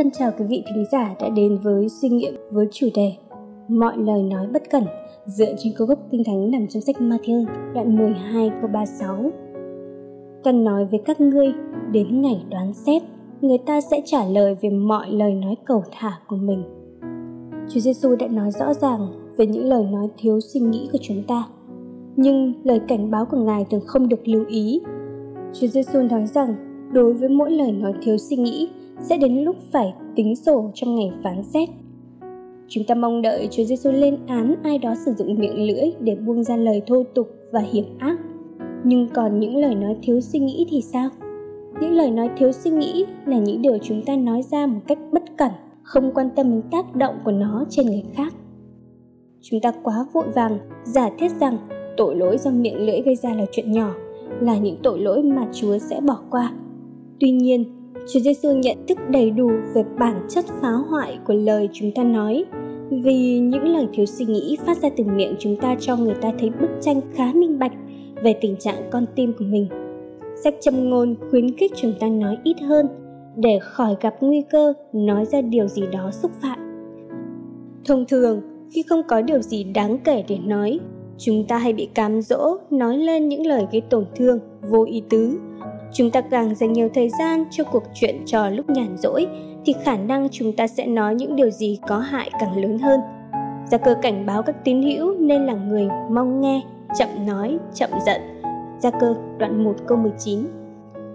Thân chào quý vị thính giả đã đến với suy nghiệm với chủ đề Mọi lời nói bất cẩn dựa trên câu gốc kinh thánh nằm trong sách Matthew đoạn 12 câu 36. Cần nói với các ngươi đến ngày đoán xét, người ta sẽ trả lời về mọi lời nói cầu thả của mình. Chúa Giêsu đã nói rõ ràng về những lời nói thiếu suy nghĩ của chúng ta. Nhưng lời cảnh báo của Ngài thường không được lưu ý. Chúa Giêsu nói rằng đối với mỗi lời nói thiếu suy nghĩ sẽ đến lúc phải tính sổ trong ngày phán xét. Chúng ta mong đợi Chúa Giêsu lên án ai đó sử dụng miệng lưỡi để buông ra lời thô tục và hiểm ác. Nhưng còn những lời nói thiếu suy nghĩ thì sao? Những lời nói thiếu suy nghĩ là những điều chúng ta nói ra một cách bất cẩn, không quan tâm đến tác động của nó trên người khác. Chúng ta quá vội vàng giả thiết rằng tội lỗi do miệng lưỡi gây ra là chuyện nhỏ, là những tội lỗi mà Chúa sẽ bỏ qua. Tuy nhiên, Chúa Giêsu nhận thức đầy đủ về bản chất phá hoại của lời chúng ta nói vì những lời thiếu suy nghĩ phát ra từ miệng chúng ta cho người ta thấy bức tranh khá minh bạch về tình trạng con tim của mình. Sách châm ngôn khuyến khích chúng ta nói ít hơn để khỏi gặp nguy cơ nói ra điều gì đó xúc phạm. Thông thường, khi không có điều gì đáng kể để nói, chúng ta hay bị cám dỗ nói lên những lời gây tổn thương, vô ý tứ chúng ta càng dành nhiều thời gian cho cuộc chuyện trò lúc nhàn rỗi, thì khả năng chúng ta sẽ nói những điều gì có hại càng lớn hơn. Gia cơ cảnh báo các tín hữu nên là người mong nghe, chậm nói, chậm giận. Gia cơ đoạn 1 câu 19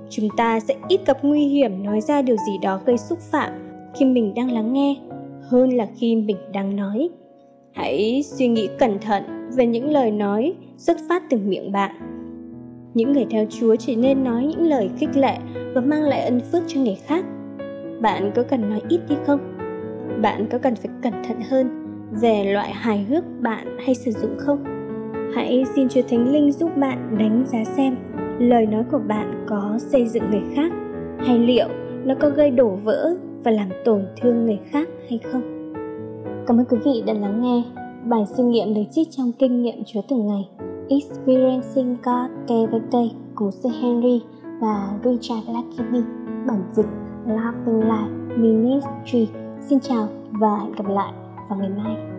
chúng ta sẽ ít gặp nguy hiểm nói ra điều gì đó gây xúc phạm khi mình đang lắng nghe, hơn là khi mình đang nói. Hãy suy nghĩ cẩn thận về những lời nói xuất phát từ miệng bạn những người theo Chúa chỉ nên nói những lời khích lệ và mang lại ân phước cho người khác. Bạn có cần nói ít đi không? Bạn có cần phải cẩn thận hơn về loại hài hước bạn hay sử dụng không? Hãy xin Chúa Thánh Linh giúp bạn đánh giá xem lời nói của bạn có xây dựng người khác hay liệu nó có gây đổ vỡ và làm tổn thương người khác hay không? Cảm ơn quý vị đã lắng nghe. Bài suy nghiệm được trích trong kinh nghiệm Chúa từng ngày Experiencing God Day by Day của Sir Henry và Richard Lackey bản dịch Laughing Life Ministry. Xin chào và hẹn gặp lại vào ngày mai.